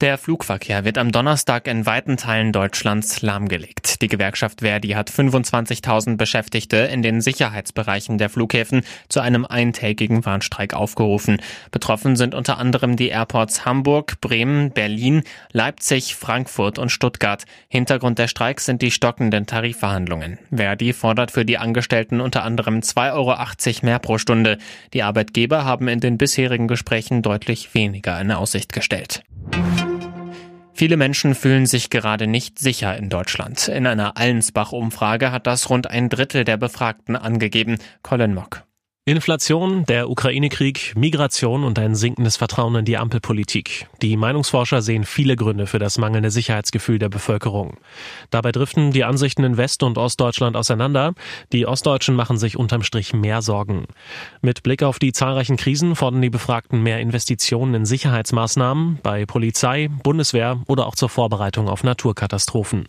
Der Flugverkehr wird am Donnerstag in weiten Teilen Deutschlands lahmgelegt. Die Gewerkschaft Verdi hat 25.000 Beschäftigte in den Sicherheitsbereichen der Flughäfen zu einem eintägigen Warnstreik aufgerufen. Betroffen sind unter anderem die Airports Hamburg, Bremen, Berlin, Leipzig, Frankfurt und Stuttgart. Hintergrund der Streiks sind die stockenden Tarifverhandlungen. Verdi fordert für die Angestellten unter anderem 2,80 Euro mehr pro Stunde. Die Arbeitgeber haben in den bisherigen Gesprächen deutlich weniger in Aussicht gestellt. Viele Menschen fühlen sich gerade nicht sicher in Deutschland. In einer Allensbach-Umfrage hat das rund ein Drittel der Befragten angegeben. Colin Mock. Inflation, der Ukraine-Krieg, Migration und ein sinkendes Vertrauen in die Ampelpolitik. Die Meinungsforscher sehen viele Gründe für das mangelnde Sicherheitsgefühl der Bevölkerung. Dabei driften die Ansichten in West- und Ostdeutschland auseinander. Die Ostdeutschen machen sich unterm Strich mehr Sorgen. Mit Blick auf die zahlreichen Krisen fordern die Befragten mehr Investitionen in Sicherheitsmaßnahmen bei Polizei, Bundeswehr oder auch zur Vorbereitung auf Naturkatastrophen.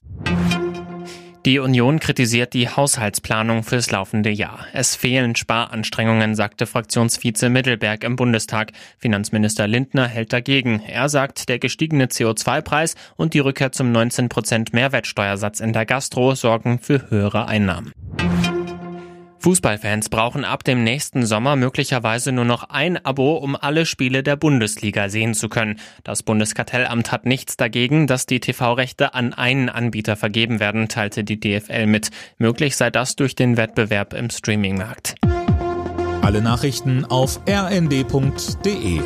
Die Union kritisiert die Haushaltsplanung fürs laufende Jahr. Es fehlen Sparanstrengungen, sagte Fraktionsvize Mittelberg im Bundestag. Finanzminister Lindner hält dagegen. Er sagt, der gestiegene CO2-Preis und die Rückkehr zum 19 Prozent Mehrwertsteuersatz in der Gastro sorgen für höhere Einnahmen. Fußballfans brauchen ab dem nächsten Sommer möglicherweise nur noch ein Abo, um alle Spiele der Bundesliga sehen zu können. Das Bundeskartellamt hat nichts dagegen, dass die TV-Rechte an einen Anbieter vergeben werden, teilte die DFL mit. Möglich sei das durch den Wettbewerb im Streamingmarkt. Alle Nachrichten auf rnd.de